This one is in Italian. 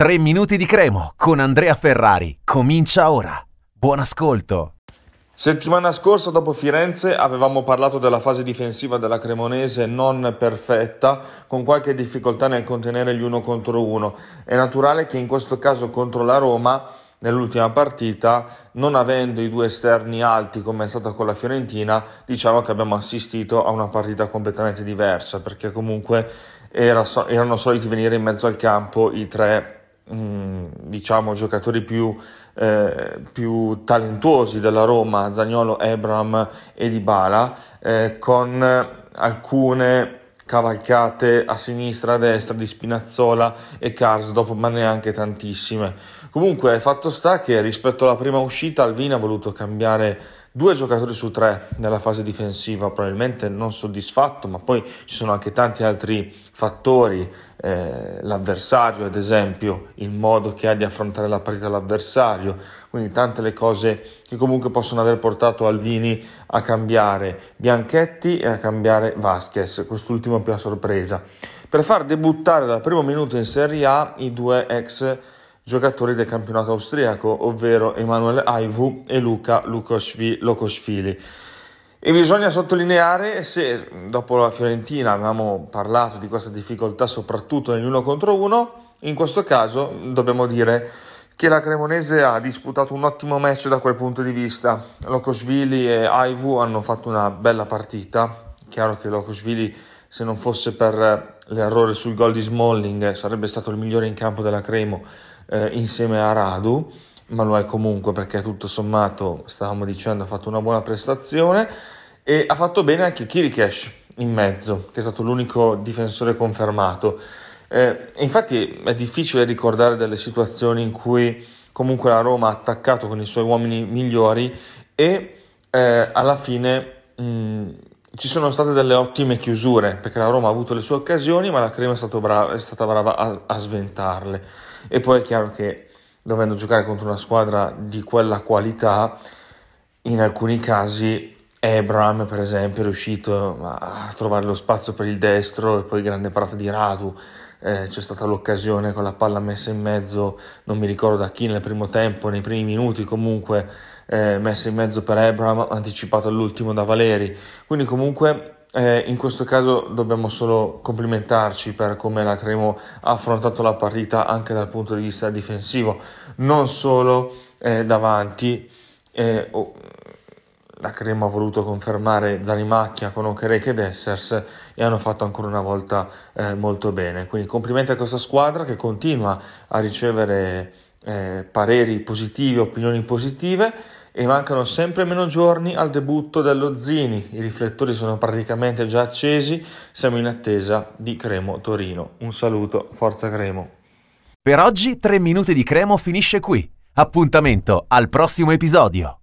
3 minuti di cremo con Andrea Ferrari. Comincia ora. Buon ascolto. Settimana scorsa, dopo Firenze, avevamo parlato della fase difensiva della Cremonese non perfetta, con qualche difficoltà nel contenere gli uno contro uno. È naturale che in questo caso contro la Roma, nell'ultima partita, non avendo i due esterni alti come è stato con la Fiorentina, diciamo che abbiamo assistito a una partita completamente diversa, perché comunque era, erano soliti venire in mezzo al campo i tre diciamo giocatori più, eh, più, talentuosi della Roma, Zagnolo, Ebram e Dybala, eh, con alcune cavalcate a sinistra, a destra di Spinazzola e Karsdorp, ma neanche tantissime. Comunque, fatto sta che rispetto alla prima uscita, Alvini ha voluto cambiare due giocatori su tre nella fase difensiva, probabilmente non soddisfatto, ma poi ci sono anche tanti altri fattori, eh, l'avversario ad esempio, il modo che ha di affrontare la partita l'avversario, quindi tante le cose che comunque possono aver portato Alvini a cambiare Bianchetti e a cambiare Vasquez, quest'ultimo più a sorpresa, per far debuttare dal primo minuto in Serie A i due ex giocatori del campionato austriaco, ovvero Emanuele Aivu e Luca Lukosvili. E bisogna sottolineare se dopo la Fiorentina avevamo parlato di questa difficoltà soprattutto nell'uno contro uno, in questo caso dobbiamo dire che la Cremonese ha disputato un ottimo match da quel punto di vista. Lukosvili e Aivu hanno fatto una bella partita. Chiaro che Lukosvili, se non fosse per l'errore sul gol di Smalling, sarebbe stato il migliore in campo della Cremo eh, insieme a Radu, ma lo è comunque perché tutto sommato, stavamo dicendo, ha fatto una buona prestazione e ha fatto bene anche Kirikesh in mezzo, che è stato l'unico difensore confermato. Eh, infatti è difficile ricordare delle situazioni in cui comunque la Roma ha attaccato con i suoi uomini migliori e eh, alla fine mh, ci sono state delle ottime chiusure perché la Roma ha avuto le sue occasioni, ma la Crema è, brava, è stata brava a, a, sventarle. E poi è chiaro che dovendo giocare contro una squadra di quella qualità, in alcuni casi Ebram, per esempio, è riuscito a trovare lo spazio per il destro e poi grande parata di Radu. Eh, c'è stata l'occasione con la palla messa in mezzo, non mi ricordo da chi nel primo tempo, nei primi minuti comunque eh, messa in mezzo per Abraham, anticipato all'ultimo da Valeri. Quindi comunque eh, in questo caso dobbiamo solo complimentarci per come la Cremo ha affrontato la partita anche dal punto di vista difensivo, non solo eh, davanti. Eh, la Crema ha voluto confermare Zanimacchia con Okereke ed Essers e hanno fatto ancora una volta eh, molto bene. Quindi complimenti a questa squadra che continua a ricevere eh, pareri positivi, opinioni positive e mancano sempre meno giorni al debutto dello Zini. I riflettori sono praticamente già accesi, siamo in attesa di Cremo Torino. Un saluto, forza Cremo. Per oggi 3 minuti di Cremo finisce qui. Appuntamento al prossimo episodio.